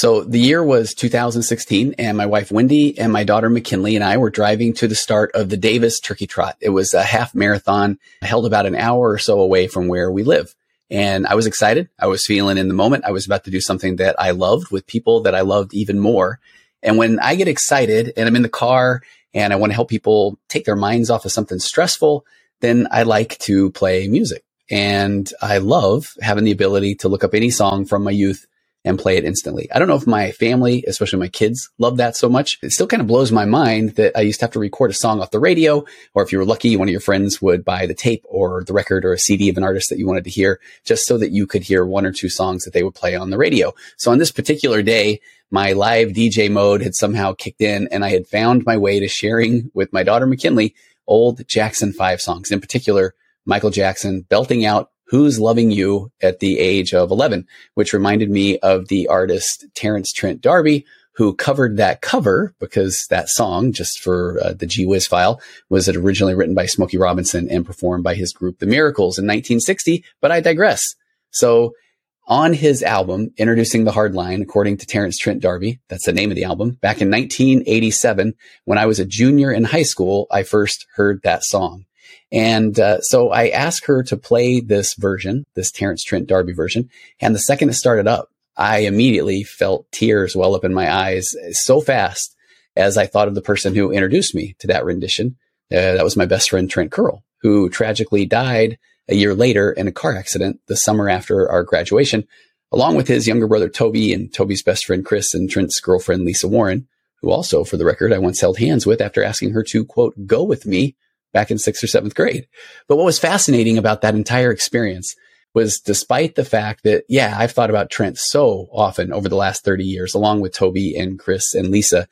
So the year was 2016 and my wife Wendy and my daughter McKinley and I were driving to the start of the Davis Turkey Trot. It was a half marathon held about an hour or so away from where we live. And I was excited. I was feeling in the moment. I was about to do something that I loved with people that I loved even more. And when I get excited and I'm in the car and I want to help people take their minds off of something stressful, then I like to play music. And I love having the ability to look up any song from my youth and play it instantly. I don't know if my family, especially my kids, love that so much. It still kind of blows my mind that I used to have to record a song off the radio, or if you were lucky, one of your friends would buy the tape or the record or a CD of an artist that you wanted to hear just so that you could hear one or two songs that they would play on the radio. So on this particular day, my live DJ mode had somehow kicked in and I had found my way to sharing with my daughter McKinley old Jackson 5 songs, in particular, Michael Jackson belting out Who's Loving You at the age of 11, which reminded me of the artist Terence Trent D'Arby, who covered that cover because that song, just for uh, the G Whiz file, was it originally written by Smokey Robinson and performed by his group The Miracles in 1960. But I digress. So on his album, Introducing the Hard Line, according to Terence Trent D'Arby, that's the name of the album, back in 1987, when I was a junior in high school, I first heard that song. And uh, so I asked her to play this version, this Terence Trent D'Arby version. And the second it started up, I immediately felt tears well up in my eyes so fast as I thought of the person who introduced me to that rendition. Uh, that was my best friend, Trent Curl, who tragically died a year later in a car accident the summer after our graduation, along with his younger brother, Toby, and Toby's best friend, Chris, and Trent's girlfriend, Lisa Warren, who also, for the record, I once held hands with after asking her to, quote, go with me back in sixth or seventh grade. But what was fascinating about that entire experience was despite the fact that, yeah, I've thought about Trent so often over the last 30 years, along with Toby and Chris and Lisa.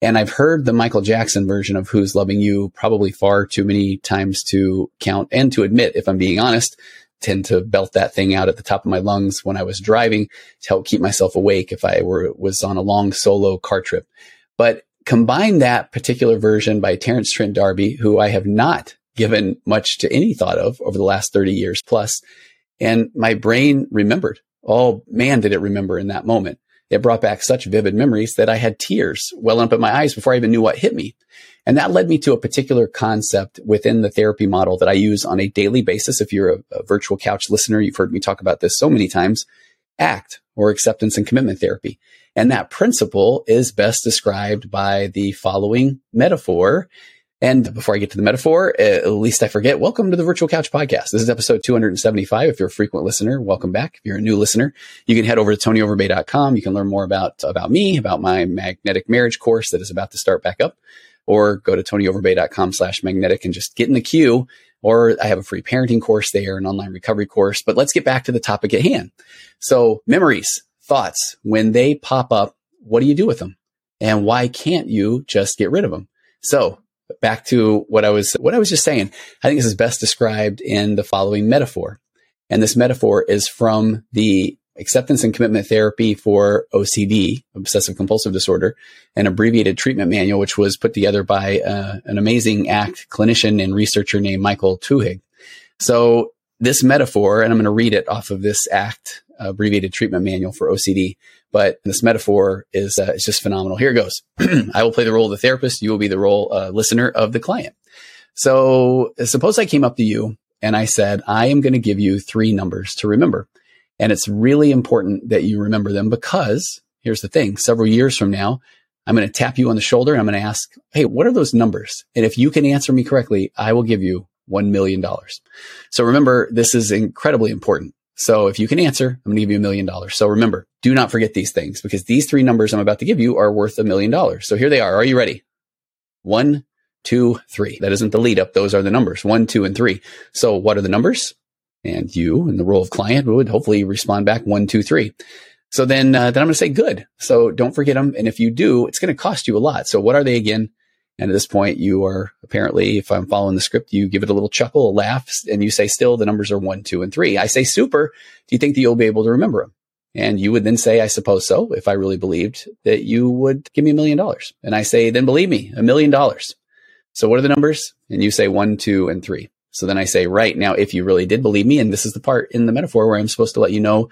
And I've heard the Michael Jackson version of Who's Loving You probably far too many times to count and to admit, if I'm being honest, tend to belt that thing out at the top of my lungs when I was driving to help keep myself awake if I were was on a long solo car trip. But combine that particular version by Terence Trent D'Arby, who I have not given much to any thought of over the last 30 years. And my brain remembered. Oh man, did it remember in that moment. It brought back such vivid memories that I had tears welling up in my eyes before I even knew what hit me. And that led me to a particular concept within the therapy model that I use on a daily basis. If you're a, a virtual couch listener, you've heard me talk about this so many times. ACT or acceptance and commitment therapy. And that principle is best described by the following metaphor. And before I get to the metaphor, at least I forget, welcome to the Virtual Couch Podcast. This is episode 275. If you're a frequent listener, welcome back. If you're a new listener, you can head over to tonyoverbay.com. You can learn more about, about me, about my magnetic marriage course that is about to start back up, or go to tonyoverbay.com slash magnetic and just get in the queue. Or I have a free parenting course there, an online recovery course. But let's get back to the topic at hand. So memories thoughts, when they pop up, what do you do with them? And why can't you just get rid of them? So back to what I was, what I was just saying. I think this is best described in the following metaphor. And this metaphor is from the acceptance and commitment therapy for OCD, obsessive compulsive disorder, an abbreviated treatment manual, which was put together by uh, an amazing ACT clinician and researcher named Michael Twohig. So this metaphor, and I'm going to read it off of this ACT abbreviated treatment manual for OCD. But this metaphor is uh, is just phenomenal. Here it goes. I will play the role of the therapist. You will be the role uh, listener of the client. So suppose I came up to you and I said, I am going to give you three numbers to remember. And it's really important that you remember them because here's the thing. Several years from now, I'm going to tap you on the shoulder and I'm going to ask, Hey, what are those numbers? And if you can answer me correctly, I will give you $1 million. So remember, this is incredibly important. So if you can answer, I'm going to give you a million dollars. So remember, do not forget these things because these three numbers I'm about to give you are worth a million dollars. So here they are. Are you ready? One, two, three. That isn't the lead up. Those are the numbers one, two, and three. So what are the numbers? And you in the role of client would hopefully respond back one, two, three. So then, uh, then I'm going to say good. So don't forget them. And if you do, it's going to cost you a lot. So what are they again? And at this point, you are apparently, if I'm following the script, you give it a little chuckle, a laugh, and you say, still, the numbers are one, two, and three. I say, super. Do you think that you'll be able to remember them? And you would then say, I suppose so, if I really believed that you would give me a million dollars. And I say, then believe me, a million dollars. So what are the numbers? And you say one, two, and three. So then I say, right now, if you really did believe me, and this is the part in the metaphor where I'm supposed to let you know,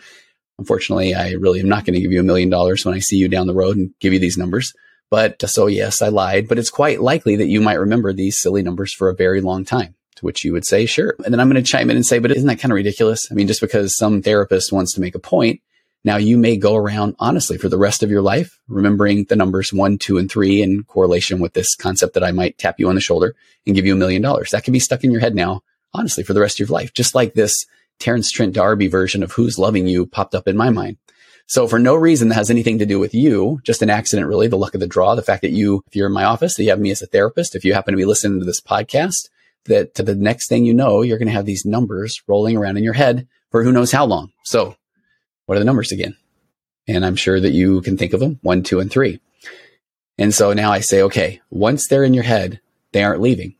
unfortunately, I really am not going to give you a million dollars when I see you down the road and give you these numbers. But so yes, I lied, but it's quite likely that you might remember these silly numbers for a very long time. To which you would say, sure. And then I'm going to chime in and say, but isn't that kind of ridiculous? I mean, just because some therapist wants to make a point, now you may go around honestly for the rest of your life, remembering the numbers one, two, and three in correlation with this concept that I might tap you on the shoulder and give you a million dollars. That can be stuck in your head now, honestly, for the rest of your life. Just like this Terence Trent D'Arby version of Who's Loving You popped up in my mind. So for no reason that has anything to do with you, just an accident, really, the luck of the draw, the fact that you, if you're in my office, that you have me as a therapist, if you happen to be listening to this podcast, that to the next thing you know, you're going to have these numbers rolling around in your head for who knows how long. So what are the numbers again? And I'm sure that you can think of them one, two, and three. And so now I say, okay, once they're in your head, they aren't leaving.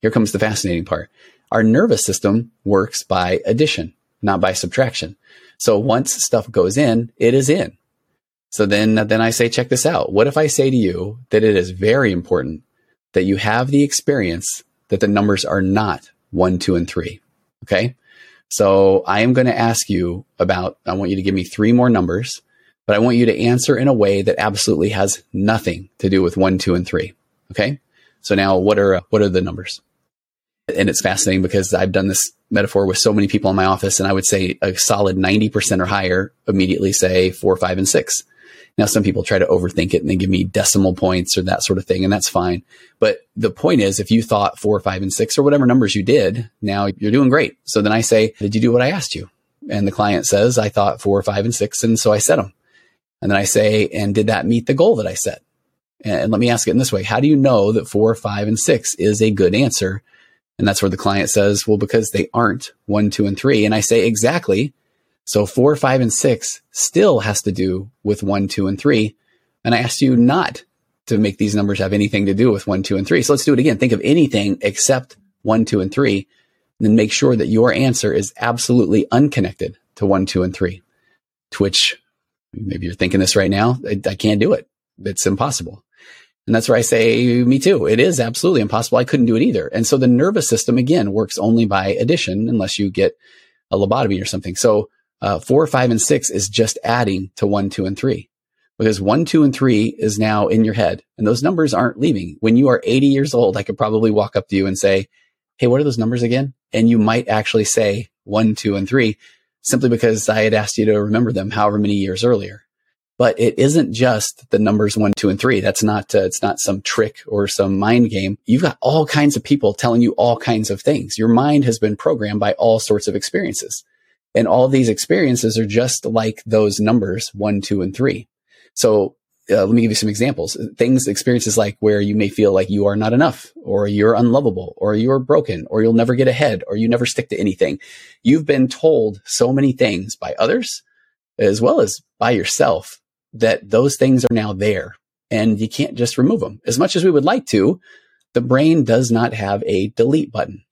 Here comes the fascinating part. Our nervous system works by addition, not by subtraction. So once stuff goes in, it is in. So then, then I say, check this out. What if I say to you that it is very important that you have the experience that the numbers are not one, two, and three? Okay. So I am going to ask you about, I want you to give me three more numbers, but I want you to answer in a way that absolutely has nothing to do with one, two, and three. Okay. So now what are, what are the numbers? And it's fascinating because I've done this metaphor with so many people in my office, and I would say a solid 90% or higher immediately say four, five, and six. Now, some people try to overthink it and they give me decimal points or that sort of thing, and that's fine. But the point is, if you thought four, five, and six or whatever numbers you did, now you're doing great. So then I say, Did you do what I asked you? And the client says, I thought four, five, and six. And so I set them. And then I say, And did that meet the goal that I set? And let me ask it in this way How do you know that four, five, and six is a good answer? And that's where the client says, well, because they aren't one, two, and three. And I say, exactly. So four, five, and six still has to do with one, two, and three. And I asked you not to make these numbers have anything to do with one, two, and three. So let's do it again. Think of anything except one, two, and three. And then make sure that your answer is absolutely unconnected to one, two, and three. To which maybe you're thinking this right now. I, I can't do it. It's impossible. And that's where I say, me too. It is absolutely impossible. I couldn't do it either. And so the nervous system again works only by addition unless you get a lobotomy or something. So uh, four, five, and six is just adding to one, two, and three because one, two, and three is now in your head and those numbers aren't leaving. When you are 80 years old, I could probably walk up to you and say, Hey, what are those numbers again? And you might actually say one, two, and three simply because I had asked you to remember them however many years earlier. But it isn't just the numbers one, two, and three. That's not, uh, it's not some trick or some mind game. You've got all kinds of people telling you all kinds of things. Your mind has been programmed by all sorts of experiences. And all these experiences are just like those numbers one, two, and three. So uh, let me give you some examples. Things, experiences like where you may feel like you are not enough or you're unlovable or you're broken or you'll never get ahead or you never stick to anything. You've been told so many things by others as well as by yourself that those things are now there and you can't just remove them. As much as we would like to, the brain does not have a delete button.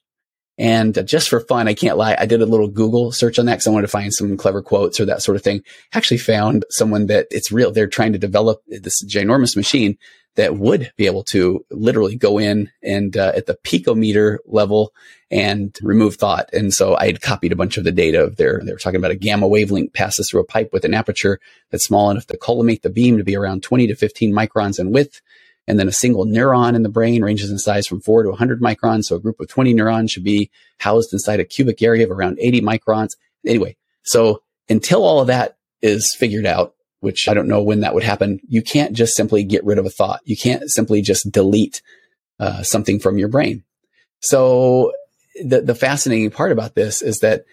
And just for fun, I can't lie. I did a little Google search on that because I wanted to find some clever quotes or that sort of thing. Actually found someone that it's real. They're trying to develop this ginormous machine that would be able to literally go in and uh, at the picometer level and remove thought. And so I had copied a bunch of the data of their, they were talking about a gamma wavelength passes through a pipe with an aperture that's small enough to collimate the beam to be around 20 to 15 microns in width. And then a single neuron in the brain ranges in size from four to 100 microns. So a group of 20 neurons should be housed inside a cubic area of around 80 microns. Anyway, so until all of that is figured out, which I don't know when that would happen. You can't just simply get rid of a thought. You can't simply just delete uh, something from your brain. So the, the fascinating part about this is that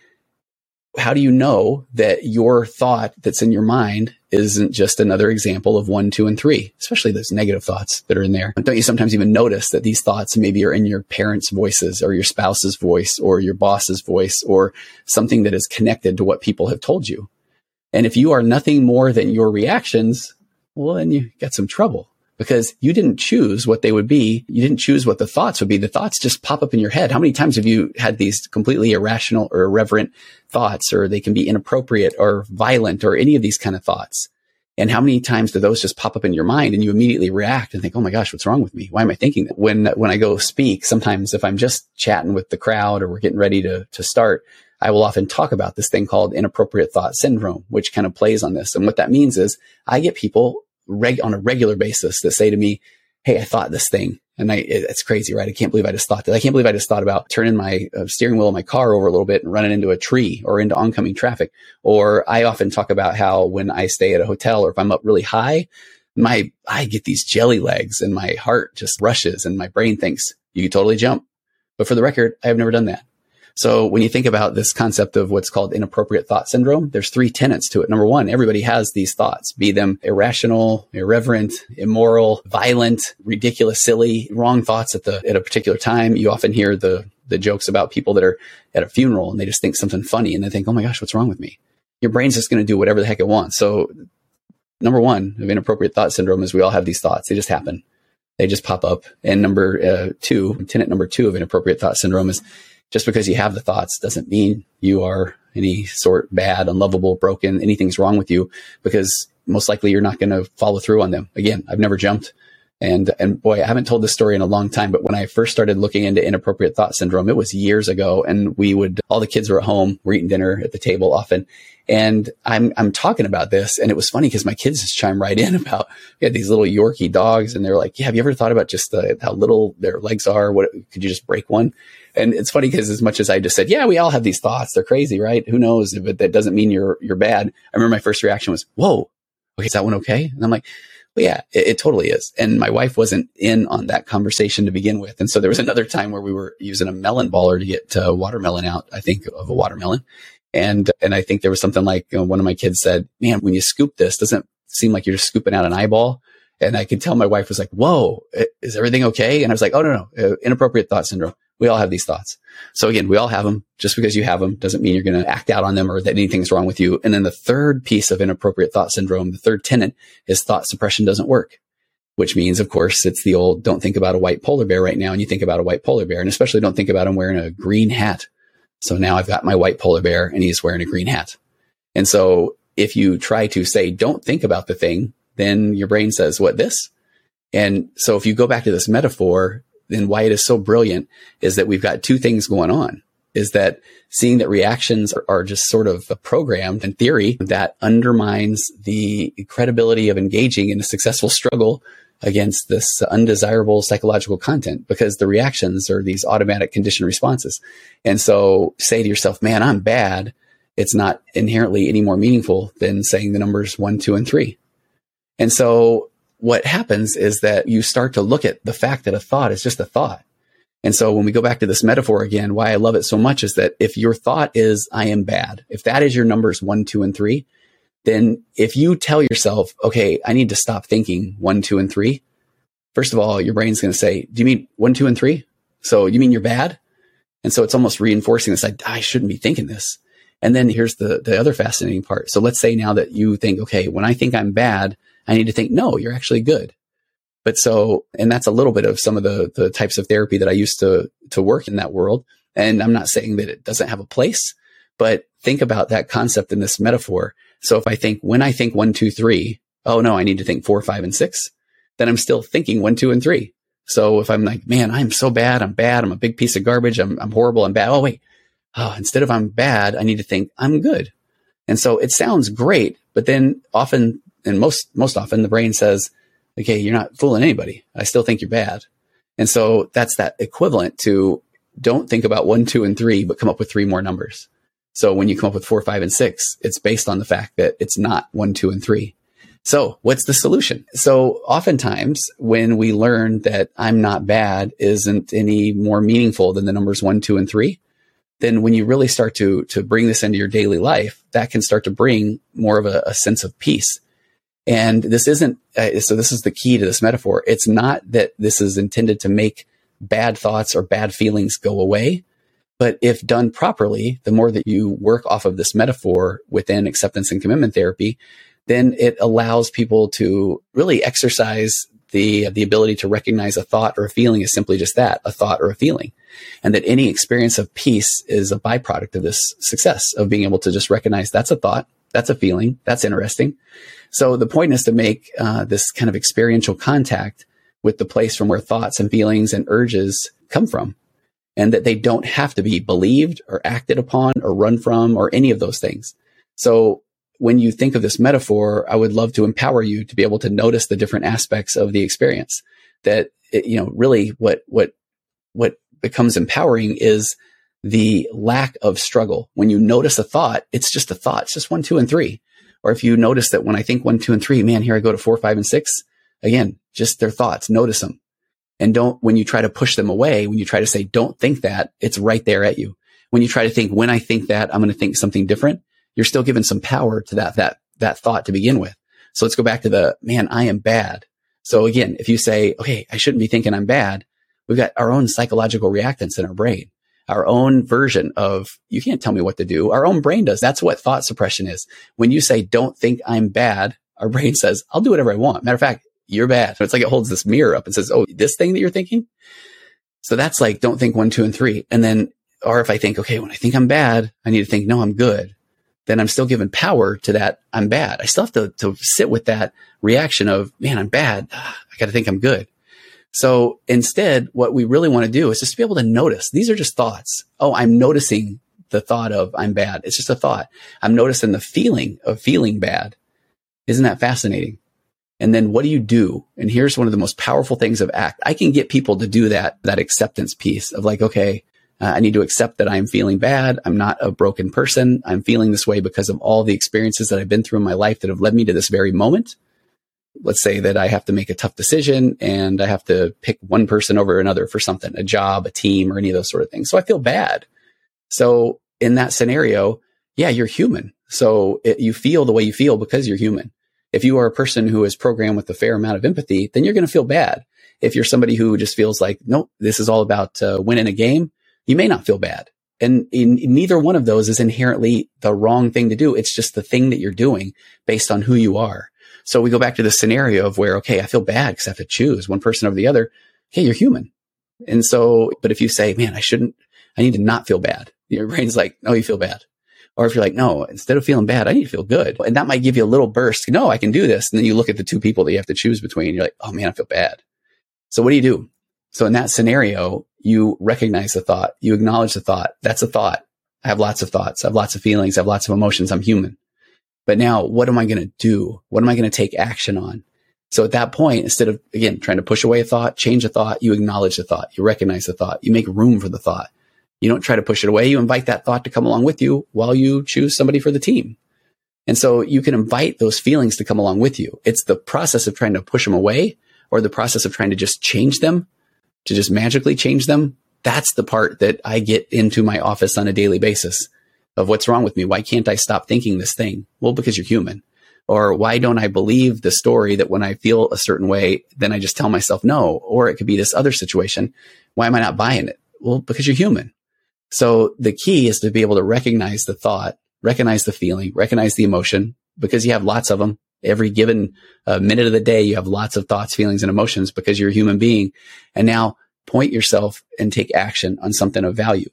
how do you know that your thought that's in your mind isn't just another example of one, two, and three, especially those negative thoughts that are in there? Don't you sometimes even notice that these thoughts maybe are in your parents' voices or your spouse's voice or your boss's voice or something that is connected to what people have told you? And if you are nothing more than your reactions, well, then you got some trouble because you didn't choose what they would be. You didn't choose what the thoughts would be. The thoughts just pop up in your head. How many times have you had these completely irrational or irreverent thoughts, or they can be inappropriate or violent or any of these kind of thoughts? And how many times do those just pop up in your mind and you immediately react and think, Oh my gosh, what's wrong with me? Why am I thinking that? When, when I go speak, sometimes if I'm just chatting with the crowd or we're getting ready to, to start, I will often talk about this thing called inappropriate thought syndrome, which kind of plays on this. And what that means is I get people reg- on a regular basis that say to me, Hey, I thought this thing. And I, it's crazy, right? I can't believe I just thought that. I can't believe I just thought about turning my uh, steering wheel of my car over a little bit and running into a tree or into oncoming traffic. Or I often talk about how when I stay at a hotel or if I'm up really high, my, I get these jelly legs and my heart just rushes and my brain thinks you could totally jump. But for the record, I have never done that. So when you think about this concept of what's called inappropriate thought syndrome, there's three tenets to it. Number one, everybody has these thoughts, be them irrational, irreverent, immoral, violent, ridiculous, silly, wrong thoughts at the, at a particular time. You often hear the, the jokes about people that are at a funeral and they just think something funny and they think, Oh my gosh, what's wrong with me? Your brain's just going to do whatever the heck it wants. So number one of inappropriate thought syndrome is we all have these thoughts. They just happen. They just pop up. And number uh, two, tenet number two of inappropriate thought syndrome is just because you have the thoughts doesn't mean you are any sort bad, unlovable, broken, anything's wrong with you because most likely you're not going to follow through on them. Again, I've never jumped. And, and boy, I haven't told this story in a long time, but when I first started looking into inappropriate thought syndrome, it was years ago. And we would, all the kids were at home, we're eating dinner at the table often. And I'm, I'm talking about this. And it was funny because my kids just chime right in about, we had these little Yorkie dogs and they're like, yeah, have you ever thought about just the, how little their legs are? What could you just break one? And it's funny because as much as I just said, yeah, we all have these thoughts. They're crazy, right? Who knows? But that doesn't mean you're, you're bad. I remember my first reaction was, whoa, okay, is that one okay? And I'm like, well, yeah, it, it, totally is. And my wife wasn't in on that conversation to begin with. And so there was another time where we were using a melon baller to get uh, watermelon out, I think of a watermelon. And, and I think there was something like you know, one of my kids said, man, when you scoop this, doesn't seem like you're scooping out an eyeball. And I could tell my wife was like, whoa, is everything okay? And I was like, oh, no, no, uh, inappropriate thought syndrome. We all have these thoughts. So again, we all have them. Just because you have them doesn't mean you're going to act out on them or that anything's wrong with you. And then the third piece of inappropriate thought syndrome, the third tenet is thought suppression doesn't work, which means, of course, it's the old don't think about a white polar bear right now. And you think about a white polar bear and especially don't think about him wearing a green hat. So now I've got my white polar bear and he's wearing a green hat. And so if you try to say, don't think about the thing, then your brain says, what this? And so if you go back to this metaphor, and why it is so brilliant is that we've got two things going on is that seeing that reactions are, are, just sort of programmed in theory that undermines the credibility of engaging in a successful struggle against this undesirable psychological content because the reactions are these automatic conditioned responses. And so say to yourself, man, I'm bad. It's not inherently any more meaningful than saying the numbers one, two, and three. And so what happens is that you start to look at the fact that a thought is just a thought. And so when we go back to this metaphor again, why I love it so much is that if your thought is, I am bad, if that is your numbers one, two, and three, then if you tell yourself, okay, I need to stop thinking one, two, and three, first of all, your brain's going to say, do you mean one, two, and three? So you mean you're bad? And so it's almost reinforcing this. I, I shouldn't be thinking this. And then here's the, the other fascinating part. So let's say now that you think, okay, when I think I'm bad, I need to think, no, you're actually good. But so, and that's a little bit of some of the, the types of therapy that I used to, to work in that world. And I'm not saying that it doesn't have a place, but think about that concept in this metaphor. So if I think, when I think one, two, three, oh no, I need to think four, five, and six, then I'm still thinking one, two, and three. So if I'm like, man, I'm so bad. I'm bad. I'm a big piece of garbage. I'm, I'm horrible. I'm bad. Oh, wait. Oh, instead of I'm bad, I need to think I'm good. And so it sounds great, but then often and most most often the brain says, okay, you're not fooling anybody. I still think you're bad. And so that's that equivalent to don't think about one, two, and three, but come up with three more numbers. So when you come up with four, five, and six, it's based on the fact that it's not one, two, and three. So what's the solution? So oftentimes when we learn that I'm not bad isn't any more meaningful than the numbers one, two, and three, then when you really start to, to bring this into your daily life, that can start to bring more of a, a sense of peace and this isn't, uh, so this is the key to this metaphor. It's not that this is intended to make bad thoughts or bad feelings go away, But if done properly, the more that you work off of this metaphor within acceptance and commitment therapy, then it allows people to really exercise the, the ability to recognize a thought or a feeling is simply just that, a thought or a feeling. And that any experience of peace is a byproduct of this success of being able to just recognize that's a thought, that's a feeling, that's interesting. So the point is to make uh, this kind of experiential contact with the place from where thoughts and feelings and urges come from and that they don't have to be believed or acted upon or run from or any of those things. So when you think of this metaphor, I would love to empower you to be able to notice the different aspects of the experience that, it, you know, really what, what, what becomes empowering is the lack of struggle. When you notice a thought, it's just a thought. It's just one, two, and three. Or if you notice that when I think one, two, and three, man, here I go to four, five, and six. Again, just their thoughts. Notice them. And don't, when you try to push them away, when you try to say, don't think that, it's right there at you. When you try to think, when I think that, I'm going to think something different, you're still given some power to that, that, that thought to begin with. So let's go back to the, man, I am bad. So again, if you say, okay, I shouldn't be thinking I'm bad, we've got our own psychological reactance in our brain, our own version of, you can't tell me what to do. Our own brain does. That's what thought suppression is. When you say, don't think I'm bad, our brain says, I'll do whatever I want. Matter of fact, you're bad. So it's like it holds this mirror up and says, Oh, this thing that you're thinking. So that's like, don't think one, two, and three. And then, or if I think, okay, when I think I'm bad, I need to think, no, I'm good. Then I'm still given power to that. I'm bad. I still have to, to sit with that reaction of, man, I'm bad. Ah, I got to think I'm good. So instead, what we really want to do is just be able to notice these are just thoughts. Oh, I'm noticing the thought of I'm bad. It's just a thought. I'm noticing the feeling of feeling bad. Isn't that fascinating? And then what do you do? And here's one of the most powerful things of ACT. I can get people to do that, that acceptance piece of like, okay, uh, I need to accept that I'm feeling bad. I'm not a broken person. I'm feeling this way because of all the experiences that I've been through in my life that have led me to this very moment. Let's say that I have to make a tough decision and I have to pick one person over another for something, a job, a team, or any of those sort of things. So I feel bad. So in that scenario, yeah, you're human. So it, you feel the way you feel because you're human. If you are a person who is programmed with a fair amount of empathy, then you're going to feel bad. If you're somebody who just feels like, nope, this is all about uh, winning a game, you may not feel bad. And in, in neither one of those is inherently the wrong thing to do. It's just the thing that you're doing based on who you are. So we go back to the scenario of where, okay, I feel bad because I have to choose one person over the other. Hey, you're human. And so, but if you say, man, I shouldn't, I need to not feel bad. Your brain's like, no, you feel bad. Or if you're like, no, instead of feeling bad, I need to feel good. And that might give you a little burst. No, I can do this. And then you look at the two people that you have to choose between. You're like, oh man, I feel bad. So what do you do? So in that scenario, you recognize the thought. You acknowledge the thought. That's a thought. I have lots of thoughts. I have lots of feelings. I have lots of emotions. I'm human. But now what am I going to do? What am I going to take action on? So at that point, instead of again, trying to push away a thought, change a thought, you acknowledge the thought. You recognize the thought. You make room for the thought. You don't try to push it away. You invite that thought to come along with you while you choose somebody for the team. And so you can invite those feelings to come along with you. It's the process of trying to push them away or the process of trying to just change them, to just magically change them. That's the part that I get into my office on a daily basis of what's wrong with me. Why can't I stop thinking this thing? Well, because you're human. Or why don't I believe the story that when I feel a certain way, then I just tell myself no? Or it could be this other situation. Why am I not buying it? Well, because you're human. So the key is to be able to recognize the thought, recognize the feeling, recognize the emotion because you have lots of them. Every given uh, minute of the day, you have lots of thoughts, feelings, and emotions because you're a human being. And now point yourself and take action on something of value.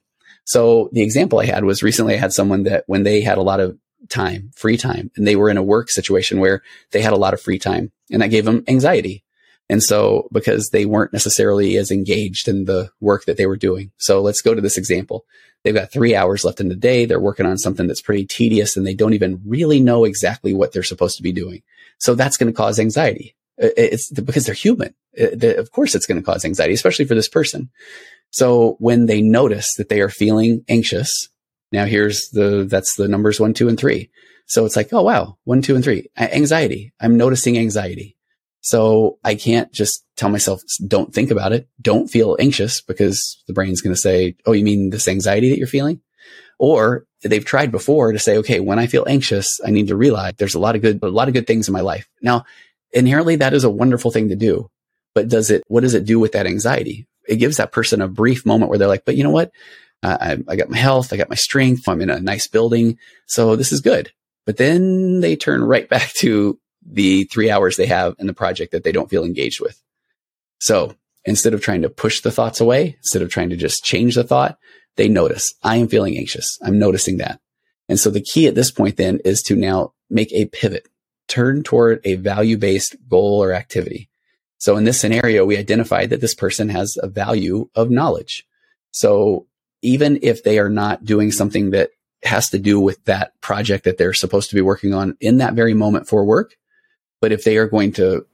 So the example I had was recently I had someone that when they had a lot of time, free time, and they were in a work situation where they had a lot of free time and that gave them anxiety. And so because they weren't necessarily as engaged in the work that they were doing. So let's go to this example. They've got three hours left in the day. They're working on something that's pretty tedious and they don't even really know exactly what they're supposed to be doing. So that's going to cause anxiety. It's because they're human. Of course, it's going to cause anxiety, especially for this person. So when they notice that they are feeling anxious, now here's the, that's the numbers one, two, and three. So it's like, oh, wow, one, two, and three. Anxiety. I'm noticing anxiety. So I can't just tell myself, don't think about it. Don't feel anxious because the brain's going to say, Oh, you mean this anxiety that you're feeling? Or they've tried before to say, okay, when I feel anxious, I need to realize there's a lot of good, a lot of good things in my life. Now, inherently, that is a wonderful thing to do, but does it, what does it do with that anxiety? It gives that person a brief moment where they're like, but you know what? I, I got my health. I got my strength. I'm in a nice building. So this is good. But then they turn right back to the three hours they have in the project that they don't feel engaged with. So instead of trying to push the thoughts away, instead of trying to just change the thought, they notice I am feeling anxious. I'm noticing that. And so the key at this point then is to now make a pivot, turn toward a value based goal or activity. So in this scenario, we identified that this person has a value of knowledge. So even if they are not doing something that has to do with that project that they're supposed to be working on in that very moment for work, but if they are going to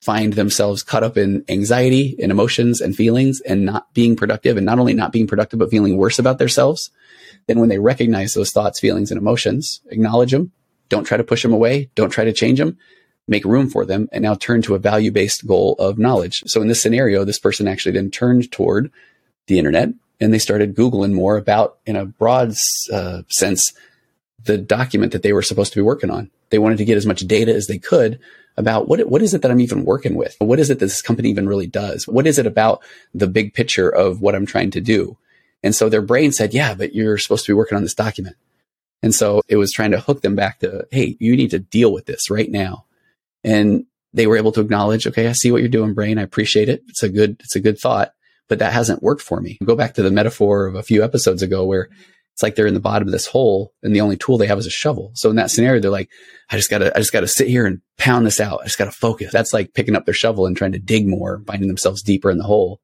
find themselves caught up in anxiety and emotions and feelings and not being productive and not only not being productive, but feeling worse about themselves, then when they recognize those thoughts, feelings, and emotions, acknowledge them. Don't try to push them away. Don't try to change them. Make room for them and now turn to a value based goal of knowledge. So in this scenario, this person actually then turned toward the internet and they started Googling more about, in a broad uh, sense, the document that they were supposed to be working on. They wanted to get as much data as they could about what, what is it that I'm even working with? What is it that this company even really does? What is it about the big picture of what I'm trying to do? And so their brain said, yeah, but you're supposed to be working on this document. And so it was trying to hook them back to, Hey, you need to deal with this right now. And they were able to acknowledge, okay, I see what you're doing, brain. I appreciate it. It's a good, it's a good thought, but that hasn't worked for me. Go back to the metaphor of a few episodes ago where it's like they're in the bottom of this hole and the only tool they have is a shovel. So in that scenario, they're like, I just gotta, I just gotta sit here and pound this out. I just gotta focus. That's like picking up their shovel and trying to dig more, finding themselves deeper in the hole.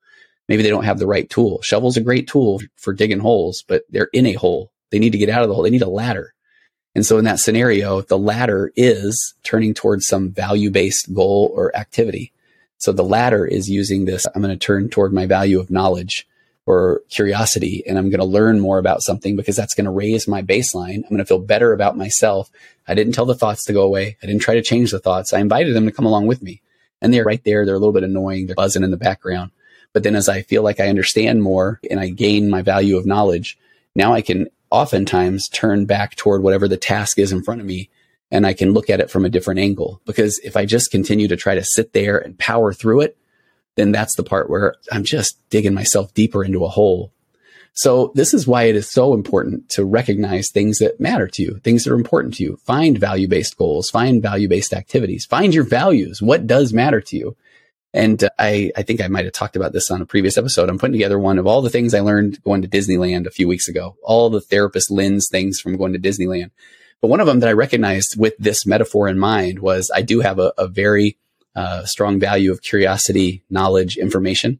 Maybe they don't have the right tool. Shovel's a great tool for digging holes, but they're in a hole. They need to get out of the hole. They need a ladder. And so in that scenario, the ladder is turning towards some value based goal or activity. So the ladder is using this. I'm going to turn toward my value of knowledge or curiosity and I'm going to learn more about something because that's going to raise my baseline. I'm going to feel better about myself. I didn't tell the thoughts to go away. I didn't try to change the thoughts. I invited them to come along with me and they're right there. They're a little bit annoying. They're buzzing in the background. But then as I feel like I understand more and I gain my value of knowledge, now I can oftentimes turn back toward whatever the task is in front of me and I can look at it from a different angle. Because if I just continue to try to sit there and power through it, then that's the part where I'm just digging myself deeper into a hole. So this is why it is so important to recognize things that matter to you, things that are important to you. Find value based goals, find value based activities, find your values. What does matter to you? And I, I think I might have talked about this on a previous episode. I'm putting together one of all the things I learned going to Disneyland a few weeks ago, all the therapist lens things from going to Disneyland. But one of them that I recognized with this metaphor in mind was I do have a, a very uh, strong value of curiosity, knowledge, information.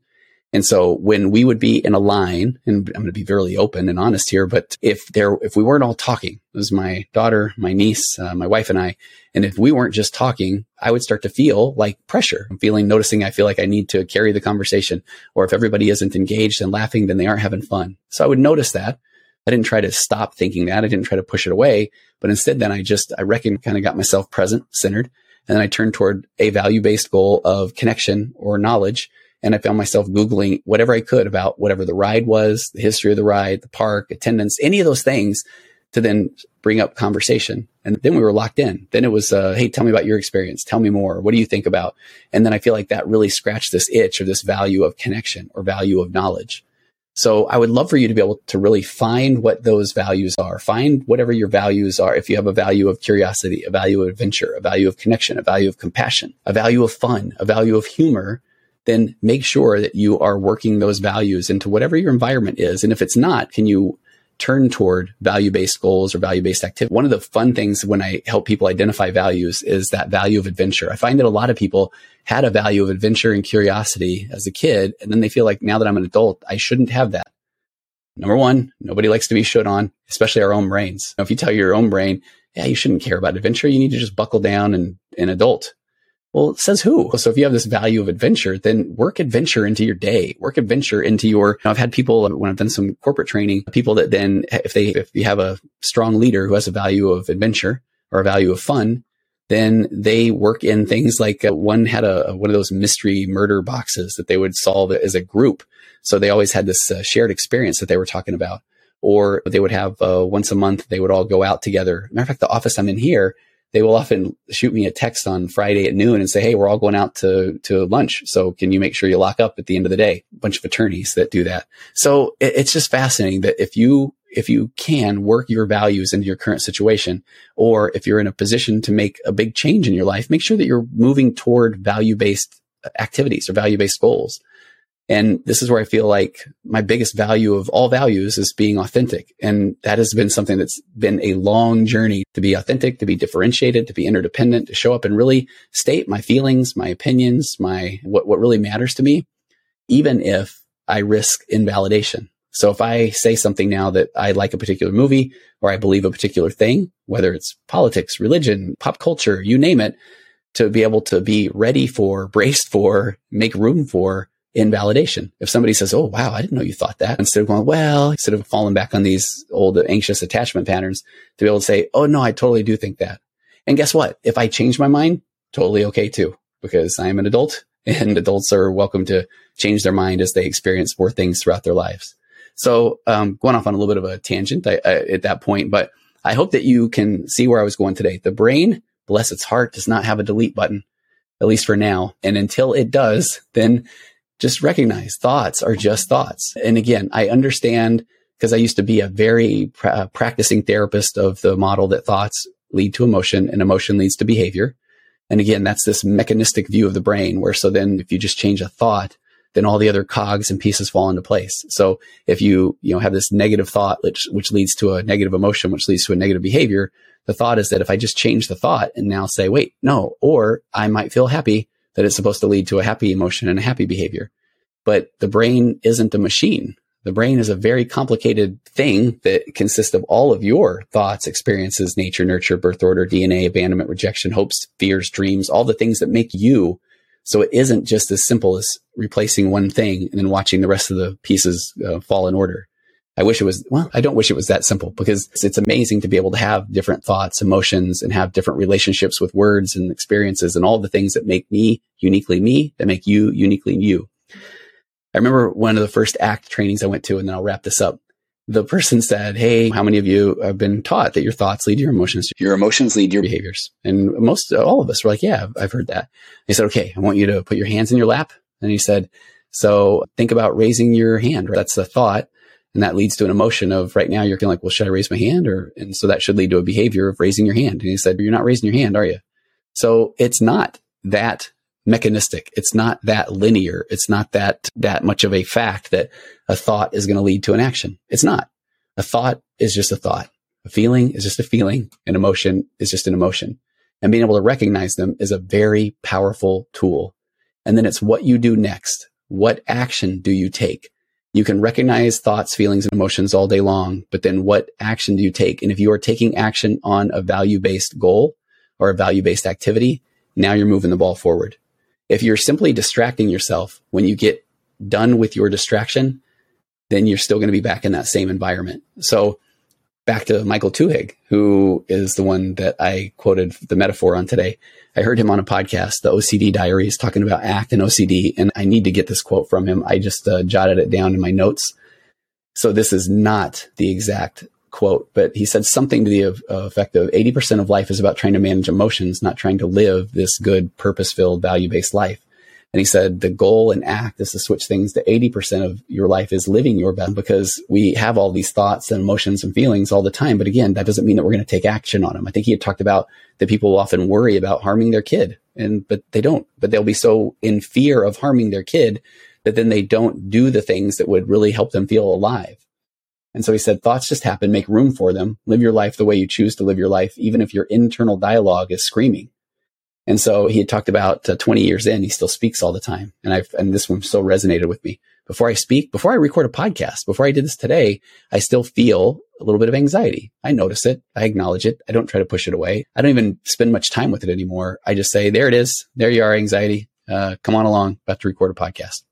And so when we would be in a line, and I'm going to be very open and honest here, but if there, if we weren't all talking, it was my daughter, my niece, uh, my wife and I, and if we weren't just talking, I would start to feel like pressure. I'm feeling, noticing I feel like I need to carry the conversation. Or if everybody isn't engaged and laughing, then they aren't having fun. So I would notice that. I didn't try to stop thinking that. I didn't try to push it away, but instead then I just, I reckon kind of got myself present, centered and then I turned toward a value based goal of connection or knowledge. And I found myself Googling whatever I could about whatever the ride was, the history of the ride, the park, attendance, any of those things to then bring up conversation. And then we were locked in. Then it was, uh, Hey, tell me about your experience. Tell me more. What do you think about? And then I feel like that really scratched this itch or this value of connection or value of knowledge. So I would love for you to be able to really find what those values are. Find whatever your values are. If you have a value of curiosity, a value of adventure, a value of connection, a value of compassion, a value of fun, a value of humor, then make sure that you are working those values into whatever your environment is. And if it's not, can you turn toward value based goals or value based activity. One of the fun things when I help people identify values is that value of adventure. I find that a lot of people had a value of adventure and curiosity as a kid, and then they feel like now that I'm an adult, I shouldn't have that. Number one, nobody likes to be shut on, especially our own brains. If you tell your own brain, yeah, you shouldn't care about adventure, you need to just buckle down and, an adult. Well, it says who? So if you have this value of adventure, then work adventure into your day, work adventure into your, you know, I've had people when I've done some corporate training, people that then, if they, if you have a strong leader who has a value of adventure or a value of fun, then they work in things like uh, one had a, one of those mystery murder boxes that they would solve as a group. So they always had this uh, shared experience that they were talking about. Or they would have uh, once a month, they would all go out together. Matter of fact, the office I'm in here, they will often shoot me a text on Friday at noon and say, Hey, we're all going out to, to lunch. So can you make sure you lock up at the end of the day? A bunch of attorneys that do that. So it, it's just fascinating that if you, if you can work your values into your current situation, or if you're in a position to make a big change in your life, make sure that you're moving toward value based activities or value based goals. And this is where I feel like my biggest value of all values is being authentic. And that has been something that's been a long journey to be authentic, to be differentiated, to be interdependent, to show up and really state my feelings, my opinions, my, what, what really matters to me, even if I risk invalidation. So if I say something now that I like a particular movie or I believe a particular thing, whether it's politics, religion, pop culture, you name it, to be able to be ready for, braced for, make room for invalidation. If somebody says, Oh, wow, I didn't know you thought that. Instead of going, well, instead of falling back on these old anxious attachment patterns to be able to say, Oh, no, I totally do think that. And guess what? If I change my mind, totally okay too, because I am an adult and adults are welcome to change their mind as they experience more things throughout their lives. So, um, going off on a little bit of a tangent I, I, at that point, but I hope that you can see where I was going today. The brain, bless its heart, does not have a delete button, at least for now. And until it does, then just recognize thoughts are just thoughts. And again, I understand because I used to be a very pra- uh, practicing therapist of the model that thoughts lead to emotion and emotion leads to behavior. And again, that's this mechanistic view of the brain where so then if you just change a thought, then all the other cogs and pieces fall into place. So if you, you know, have this negative thought, which, which leads to a negative emotion, which leads to a negative behavior, the thought is that if I just change the thought and now say, wait, no, or I might feel happy, that it's supposed to lead to a happy emotion and a happy behavior. But the brain isn't a machine. The brain is a very complicated thing that consists of all of your thoughts, experiences, nature, nurture, birth order, DNA, abandonment, rejection, hopes, fears, dreams, all the things that make you. So it isn't just as simple as replacing one thing and then watching the rest of the pieces uh, fall in order. I wish it was, well, I don't wish it was that simple because it's amazing to be able to have different thoughts, emotions, and have different relationships with words and experiences and all the things that make me uniquely me, that make you uniquely you. I remember one of the first ACT trainings I went to, and then I'll wrap this up. The person said, Hey, how many of you have been taught that your thoughts lead your emotions? Your emotions lead your behaviors. And most, all of us were like, Yeah, I've heard that. He said, Okay, I want you to put your hands in your lap. And he said, So think about raising your hand. That's the thought. And that leads to an emotion of right now you're kind of like, well, should I raise my hand? Or, and so that should lead to a behavior of raising your hand. And he said, you're not raising your hand, are you? So it's not that mechanistic. It's not that linear. It's not that, that much of a fact that a thought is going to lead to an action. It's not. A thought is just a thought. A feeling is just a feeling. An emotion is just an emotion. And being able to recognize them is a very powerful tool. And then it's what you do next. What action do you take? You can recognize thoughts, feelings, and emotions all day long, but then what action do you take? And if you are taking action on a value based goal or a value based activity, now you're moving the ball forward. If you're simply distracting yourself when you get done with your distraction, then you're still going to be back in that same environment. So back to Michael Twohig, who is the one that I quoted the metaphor on today. I heard him on a podcast, the OCD Diaries, talking about ACT and OCD, and I need to get this quote from him. I just uh, jotted it down in my notes. So this is not the exact quote, but he said something to the uh, effect of 80% of life is about trying to manage emotions, not trying to live this good, purpose filled, value based life. And he said the goal and act is to switch things to 80% of your life is living your best because we have all these thoughts and emotions and feelings all the time. But again, that doesn't mean that we're going to take action on them. I think he had talked about that people often worry about harming their kid and, but they don't, but they'll be so in fear of harming their kid that then they don't do the things that would really help them feel alive. And so he said, thoughts just happen, make room for them, live your life the way you choose to live your life, even if your internal dialogue is screaming. And so he had talked about uh, 20 years in, he still speaks all the time. And I've, and this one so resonated with me. Before I speak, before I record a podcast, before I did this today, I still feel a little bit of anxiety. I notice it. I acknowledge it. I don't try to push it away. I don't even spend much time with it anymore. I just say, there it is. There you are, anxiety. Uh, come on along. About to record a podcast.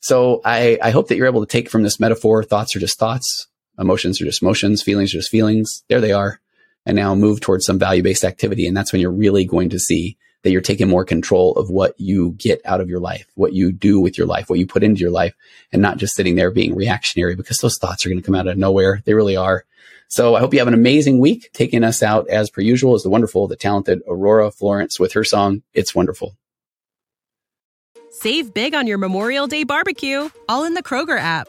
So I, I hope that you're able to take from this metaphor, thoughts are just thoughts. Emotions are just emotions. Feelings are just feelings. There they are. And now move towards some value based activity. And that's when you're really going to see that you're taking more control of what you get out of your life, what you do with your life, what you put into your life, and not just sitting there being reactionary because those thoughts are going to come out of nowhere. They really are. So I hope you have an amazing week. Taking us out as per usual is the wonderful, the talented Aurora Florence with her song, It's Wonderful. Save big on your Memorial Day barbecue, all in the Kroger app.